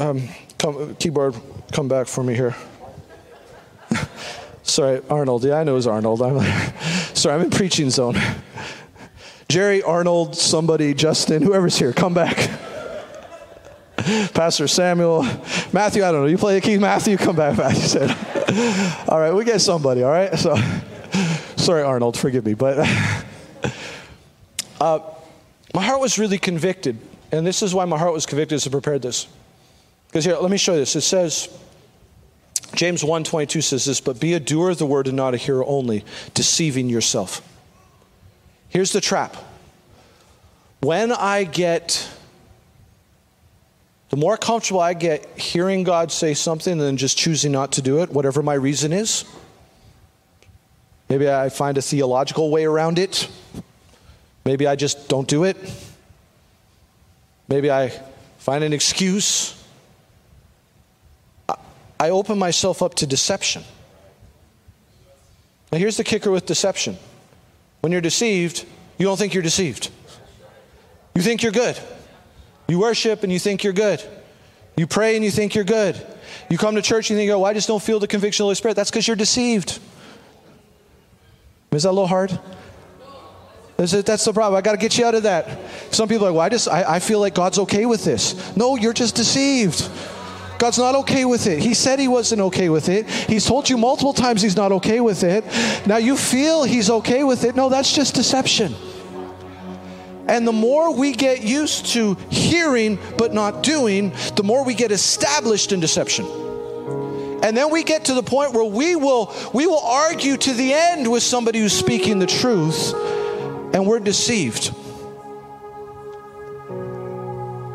um, come, keyboard, come back for me here. Sorry, Arnold. Yeah, I know it was Arnold. I'm like, sorry, I'm in preaching zone. Jerry, Arnold, somebody, Justin, whoever's here, come back. Pastor Samuel, Matthew, I don't know. You play the keys, Matthew, come back. Matthew said, all right, we get somebody, all right? So, sorry, Arnold, forgive me. But uh, my heart was really convicted. And this is why my heart was convicted as I prepared this. Because here, let me show you this. It says, James 1.22 says this, but be a doer of the word and not a hearer only, deceiving yourself. Here's the trap. When I get, the more comfortable I get hearing God say something than just choosing not to do it, whatever my reason is, maybe I find a theological way around it, maybe I just don't do it, maybe I find an excuse. I open myself up to deception. Now, here's the kicker with deception when you're deceived, you don't think you're deceived. You think you're good. You worship and you think you're good. You pray and you think you're good. You come to church and you oh, I just don't feel the conviction of the Holy Spirit. That's because you're deceived. Is that a little hard? That's the problem. I got to get you out of that. Some people are like, well, I just, I, I feel like God's okay with this. No, you're just deceived. God's not okay with it. He said he wasn't okay with it. He's told you multiple times he's not okay with it. Now you feel he's okay with it. No, that's just deception. And the more we get used to hearing but not doing, the more we get established in deception. And then we get to the point where we will we will argue to the end with somebody who's speaking the truth and we're deceived.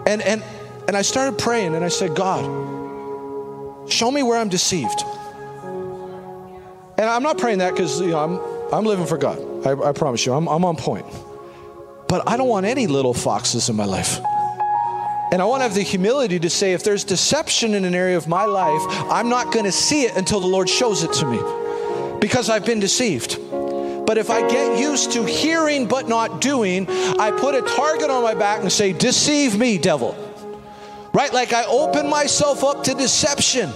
And and and I started praying and I said, God, show me where I'm deceived. And I'm not praying that because you know, I'm, I'm living for God. I, I promise you, I'm, I'm on point. But I don't want any little foxes in my life. And I want to have the humility to say if there's deception in an area of my life, I'm not going to see it until the Lord shows it to me because I've been deceived. But if I get used to hearing but not doing, I put a target on my back and say, Deceive me, devil. Right? Like I open myself up to deception.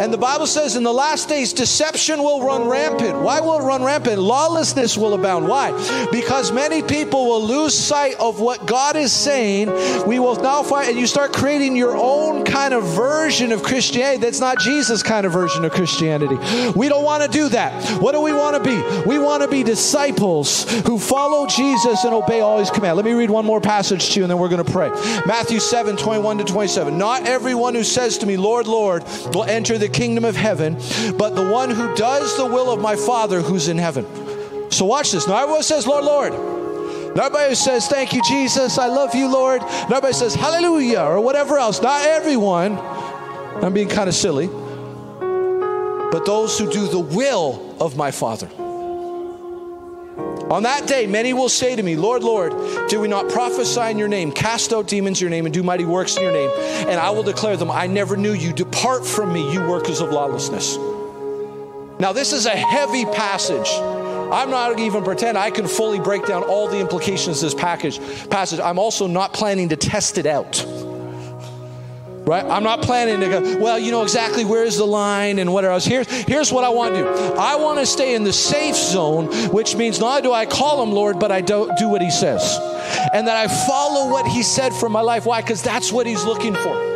And the Bible says in the last days, deception will run rampant. Why will it run rampant? Lawlessness will abound. Why? Because many people will lose sight of what God is saying. We will now find, and you start creating your own kind of version of Christianity that's not Jesus' kind of version of Christianity. We don't want to do that. What do we want to be? We want to be disciples who follow Jesus and obey all his commands. Let me read one more passage to you and then we're going to pray. Matthew 7 21 to 27. Not everyone who says to me, Lord, Lord, will enter the kingdom of heaven, but the one who does the will of my Father who's in heaven. So watch this. Now everyone says, Lord, Lord. Nobody says, Thank you, Jesus. I love you, Lord. Nobody says, Hallelujah, or whatever else. Not everyone. I'm being kind of silly. But those who do the will of my Father. On that day, many will say to me, Lord, Lord, did we not prophesy in your name, cast out demons in your name, and do mighty works in your name? And I will declare them, I never knew you. Depart from me, you workers of lawlessness. Now, this is a heavy passage. I'm not even pretend I can fully break down all the implications of this package, passage. I'm also not planning to test it out right? I'm not planning to go, well, you know exactly where's the line and whatever else. Here's, here's what I want to do I want to stay in the safe zone, which means not only do I call him Lord, but I don't do what he says. And that I follow what he said for my life. Why? Because that's what he's looking for.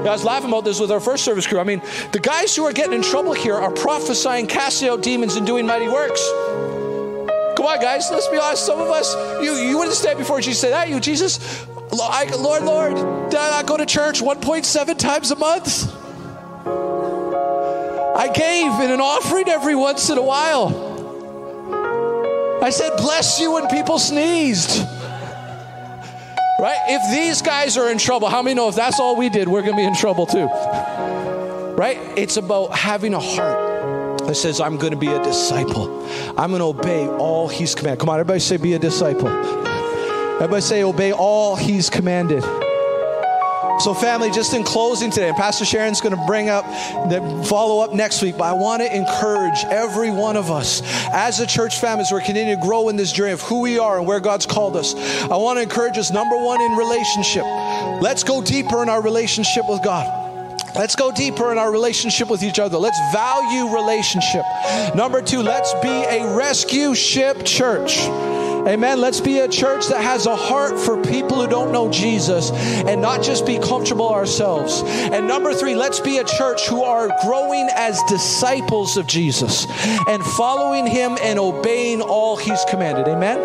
I was laughing about this with our first service crew. I mean, the guys who are getting in trouble here are prophesying, casting out demons, and doing mighty works. Come on, guys, let's be honest. Some of us, you, you wouldn't stand before Jesus and say that. You, Jesus, Lord, Lord, did I not go to church 1.7 times a month? I gave in an offering every once in a while. I said, bless you when people sneezed. Right? If these guys are in trouble, how many know if that's all we did, we're going to be in trouble too? Right? It's about having a heart that says, I'm going to be a disciple. I'm going to obey all he's commanded. Come on, everybody say, be a disciple. Everybody say, obey all he's commanded. So, family, just in closing today, and Pastor Sharon's going to bring up the follow up next week, but I want to encourage every one of us as a church family as we're continuing to grow in this journey of who we are and where God's called us. I want to encourage us, number one, in relationship. Let's go deeper in our relationship with God. Let's go deeper in our relationship with each other. Let's value relationship. Number two, let's be a rescue ship church. Amen. Let's be a church that has a heart for people who don't know Jesus and not just be comfortable ourselves. And number three, let's be a church who are growing as disciples of Jesus and following him and obeying all he's commanded. Amen.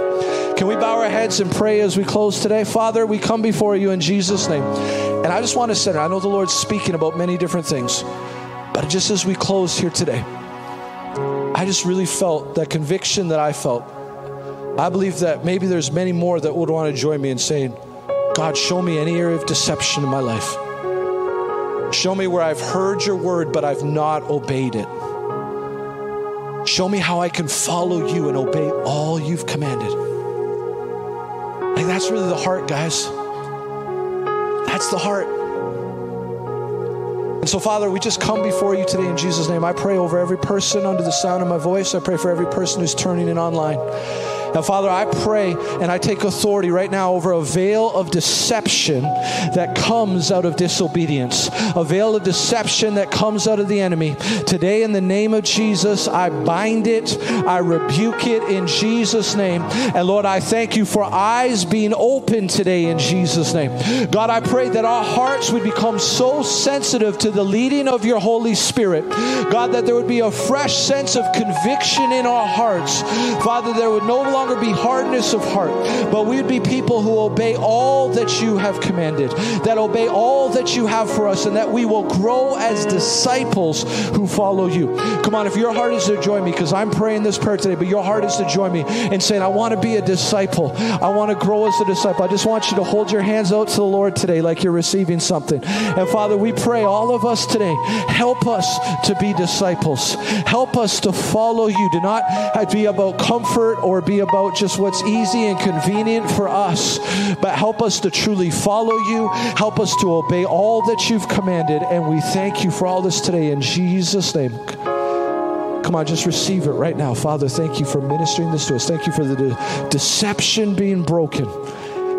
Can we bow our heads and pray as we close today? Father, we come before you in Jesus' name. And I just want to say, I know the Lord's speaking about many different things, but just as we close here today, I just really felt that conviction that I felt I believe that maybe there's many more that would want to join me in saying, God, show me any area of deception in my life. Show me where I've heard your word, but I've not obeyed it. Show me how I can follow you and obey all you've commanded. Like that's really the heart, guys. That's the heart. And so, Father, we just come before you today in Jesus' name. I pray over every person under the sound of my voice. I pray for every person who's turning in online. Now, Father, I pray and I take authority right now over a veil of deception that comes out of disobedience, a veil of deception that comes out of the enemy. Today, in the name of Jesus, I bind it, I rebuke it in Jesus' name. And Lord, I thank you for eyes being open today in Jesus' name. God, I pray that our hearts would become so sensitive to the leading of your Holy Spirit. God, that there would be a fresh sense of conviction in our hearts. Father, there would no longer longer be hardness of heart, but we would be people who obey all that you have commanded, that obey all that you have for us, and that we will grow as disciples who follow you. Come on, if your heart is to join me, because I'm praying this prayer today, but your heart is to join me and saying, I want to be a disciple. I want to grow as a disciple. I just want you to hold your hands out to the Lord today like you're receiving something. And Father, we pray all of us today, help us to be disciples. Help us to follow you, Do not be about comfort or be about about just what's easy and convenient for us, but help us to truly follow you. Help us to obey all that you've commanded. And we thank you for all this today in Jesus' name. Come on, just receive it right now. Father, thank you for ministering this to us. Thank you for the de- deception being broken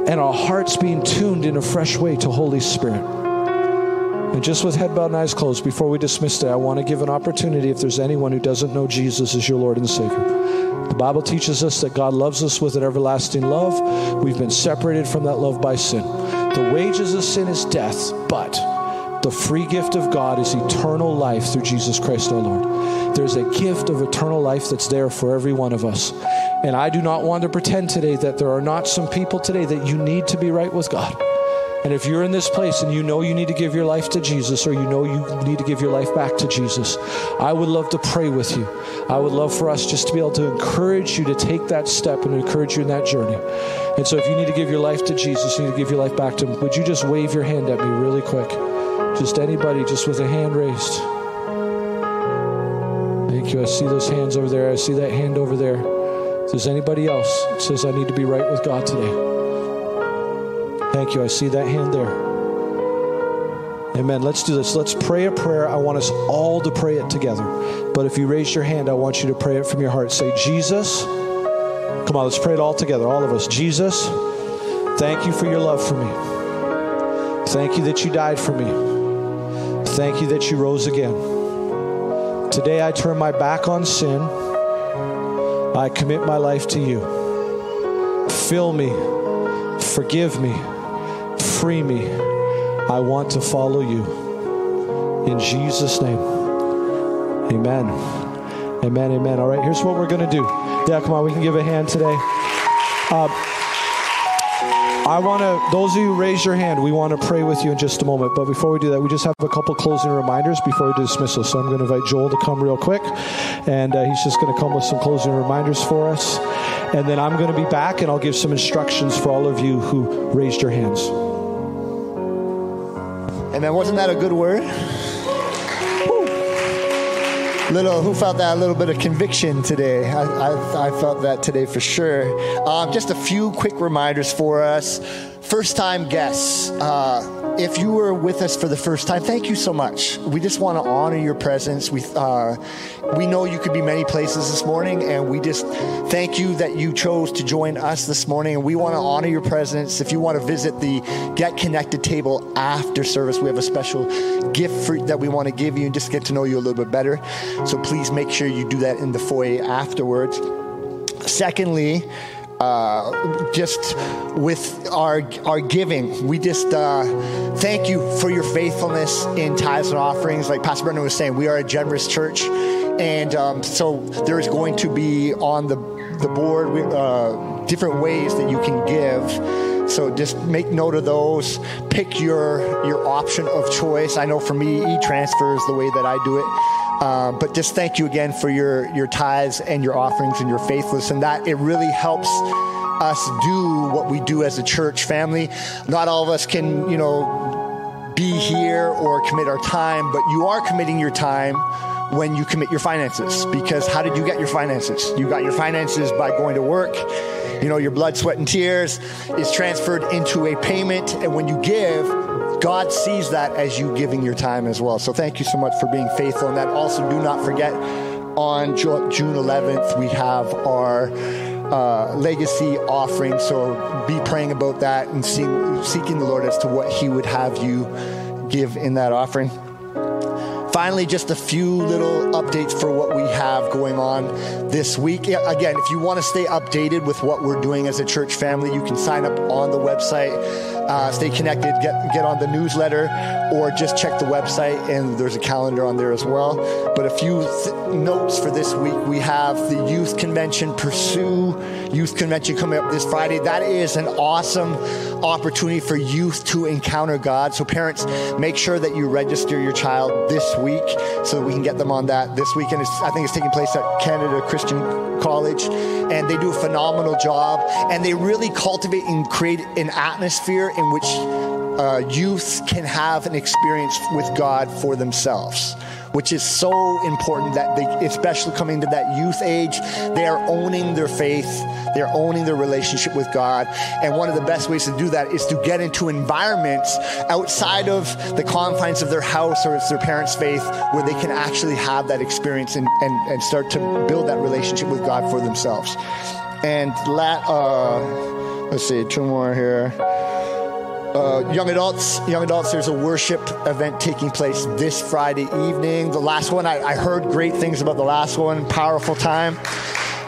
and our hearts being tuned in a fresh way to Holy Spirit. And just with head bowed and eyes closed, before we dismiss today, I want to give an opportunity if there's anyone who doesn't know Jesus as your Lord and Savior. The Bible teaches us that God loves us with an everlasting love. We've been separated from that love by sin. The wages of sin is death, but the free gift of God is eternal life through Jesus Christ our Lord. There's a gift of eternal life that's there for every one of us. And I do not want to pretend today that there are not some people today that you need to be right with God. And if you're in this place and you know you need to give your life to Jesus or you know you need to give your life back to Jesus, I would love to pray with you. I would love for us just to be able to encourage you to take that step and encourage you in that journey. And so if you need to give your life to Jesus, you need to give your life back to Him, would you just wave your hand at me really quick? Just anybody, just with a hand raised. Thank you. I see those hands over there. I see that hand over there. If there's anybody else that says, I need to be right with God today. Thank you. I see that hand there. Amen. Let's do this. Let's pray a prayer. I want us all to pray it together. But if you raise your hand, I want you to pray it from your heart. Say, Jesus. Come on, let's pray it all together, all of us. Jesus, thank you for your love for me. Thank you that you died for me. Thank you that you rose again. Today I turn my back on sin. I commit my life to you. Fill me. Forgive me free me. I want to follow you. In Jesus' name. Amen. Amen. Amen. All right, here's what we're going to do. Yeah, come on, we can give a hand today. Uh, I want to, those of you raise your hand, we want to pray with you in just a moment. But before we do that, we just have a couple closing reminders before we dismiss us. So I'm going to invite Joel to come real quick. And uh, he's just going to come with some closing reminders for us. And then I'm going to be back and I'll give some instructions for all of you who raised your hands. Amen. Wasn't that a good word? little who felt that a little bit of conviction today i, I, I felt that today for sure um, just a few quick reminders for us first time guests uh, if you were with us for the first time, thank you so much. We just want to honor your presence. We uh, we know you could be many places this morning, and we just thank you that you chose to join us this morning. And we want to honor your presence. If you want to visit the Get Connected table after service, we have a special gift for, that we want to give you and just get to know you a little bit better. So please make sure you do that in the foyer afterwards. Secondly, uh, just with our our giving. We just uh, thank you for your faithfulness in tithes and offerings. Like Pastor Brendan was saying, we are a generous church, and um, so there is going to be on the the board uh, different ways that you can give. So just make note of those. Pick your your option of choice. I know for me, e-transfer is the way that I do it. Uh, but just thank you again for your, your tithes and your offerings and your faithfulness, and that it really helps us do what we do as a church family. Not all of us can, you know, be here or commit our time, but you are committing your time when you commit your finances. Because how did you get your finances? You got your finances by going to work. You know, your blood, sweat, and tears is transferred into a payment, and when you give, God sees that as you giving your time as well. So thank you so much for being faithful. And that also, do not forget on June 11th, we have our uh, legacy offering. So be praying about that and see, seeking the Lord as to what He would have you give in that offering. Finally, just a few little updates for what we have going on this week. Again, if you want to stay updated with what we're doing as a church family, you can sign up on the website, uh, stay connected, get, get on the newsletter, or just check the website, and there's a calendar on there as well. But a few th- notes for this week we have the Youth Convention, Pursue Youth Convention coming up this Friday. That is an awesome opportunity for youth to encounter God. So, parents, make sure that you register your child this week so that we can get them on that this weekend. It's, I think it's taking place at Canada Christian College, and they do a phenomenal job. And they really cultivate and create an atmosphere in which uh, youth can have an experience with God for themselves which is so important that they, especially coming to that youth age, they are owning their faith, they're owning their relationship with God. And one of the best ways to do that is to get into environments outside of the confines of their house or it's their parents' faith where they can actually have that experience and, and, and start to build that relationship with God for themselves. And la- uh, let's see, two more here. Uh, young adults, young adults. There's a worship event taking place this Friday evening. The last one, I, I heard great things about the last one. Powerful time.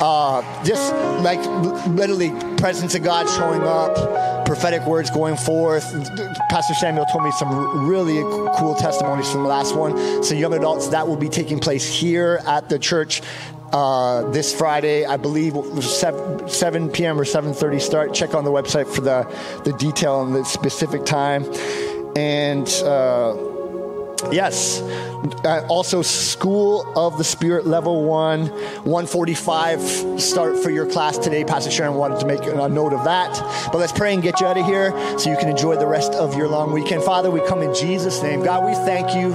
Uh, just like literally presence of God showing up, prophetic words going forth. Pastor Samuel told me some really cool testimonies from the last one. So young adults, that will be taking place here at the church uh, this Friday, I believe 7, 7 p.m. or 7:30 start. Check on the website for the the detail and the specific time. And uh, yes, uh, also School of the Spirit Level One, 145 start for your class today. Pastor Sharon wanted to make a note of that. But let's pray and get you out of here so you can enjoy the rest of your long weekend. Father, we come in Jesus' name. God, we thank you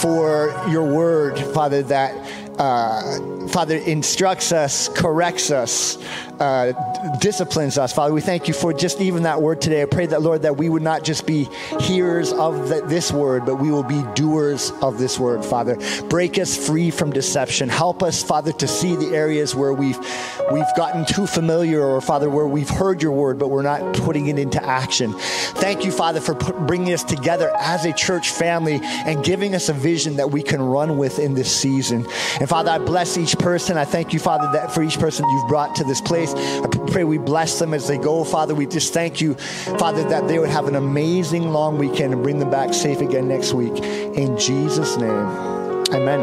for your word, Father, that uh, Father, instructs us, corrects us, uh, disciplines us. Father, we thank you for just even that word today. I pray that, Lord, that we would not just be hearers of the, this word, but we will be doers of this word, Father. Break us free from deception. Help us, Father, to see the areas where we've, we've gotten too familiar or, Father, where we've heard your word, but we're not putting it into action. Thank you, Father, for put, bringing us together as a church family and giving us a vision that we can run with in this season. And Father, I bless each person. I thank you, Father, that for each person you've brought to this place. I pray we bless them as they go, Father. We just thank you, Father, that they would have an amazing long weekend and bring them back safe again next week. In Jesus' name, amen.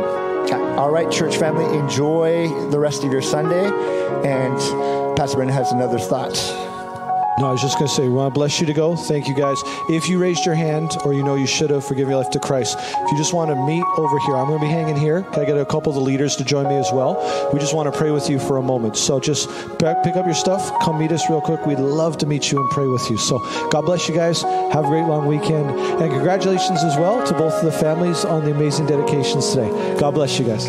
All right, church family, enjoy the rest of your Sunday. And Pastor Brendan has another thought. No, I was just going to say, we want to bless you to go. Thank you, guys. If you raised your hand or you know you should have, forgive your life to Christ. If you just want to meet over here, I'm going to be hanging here. Can I get a couple of the leaders to join me as well? We just want to pray with you for a moment. So just pick up your stuff, come meet us real quick. We'd love to meet you and pray with you. So God bless you guys. Have a great long weekend. And congratulations as well to both of the families on the amazing dedications today. God bless you guys.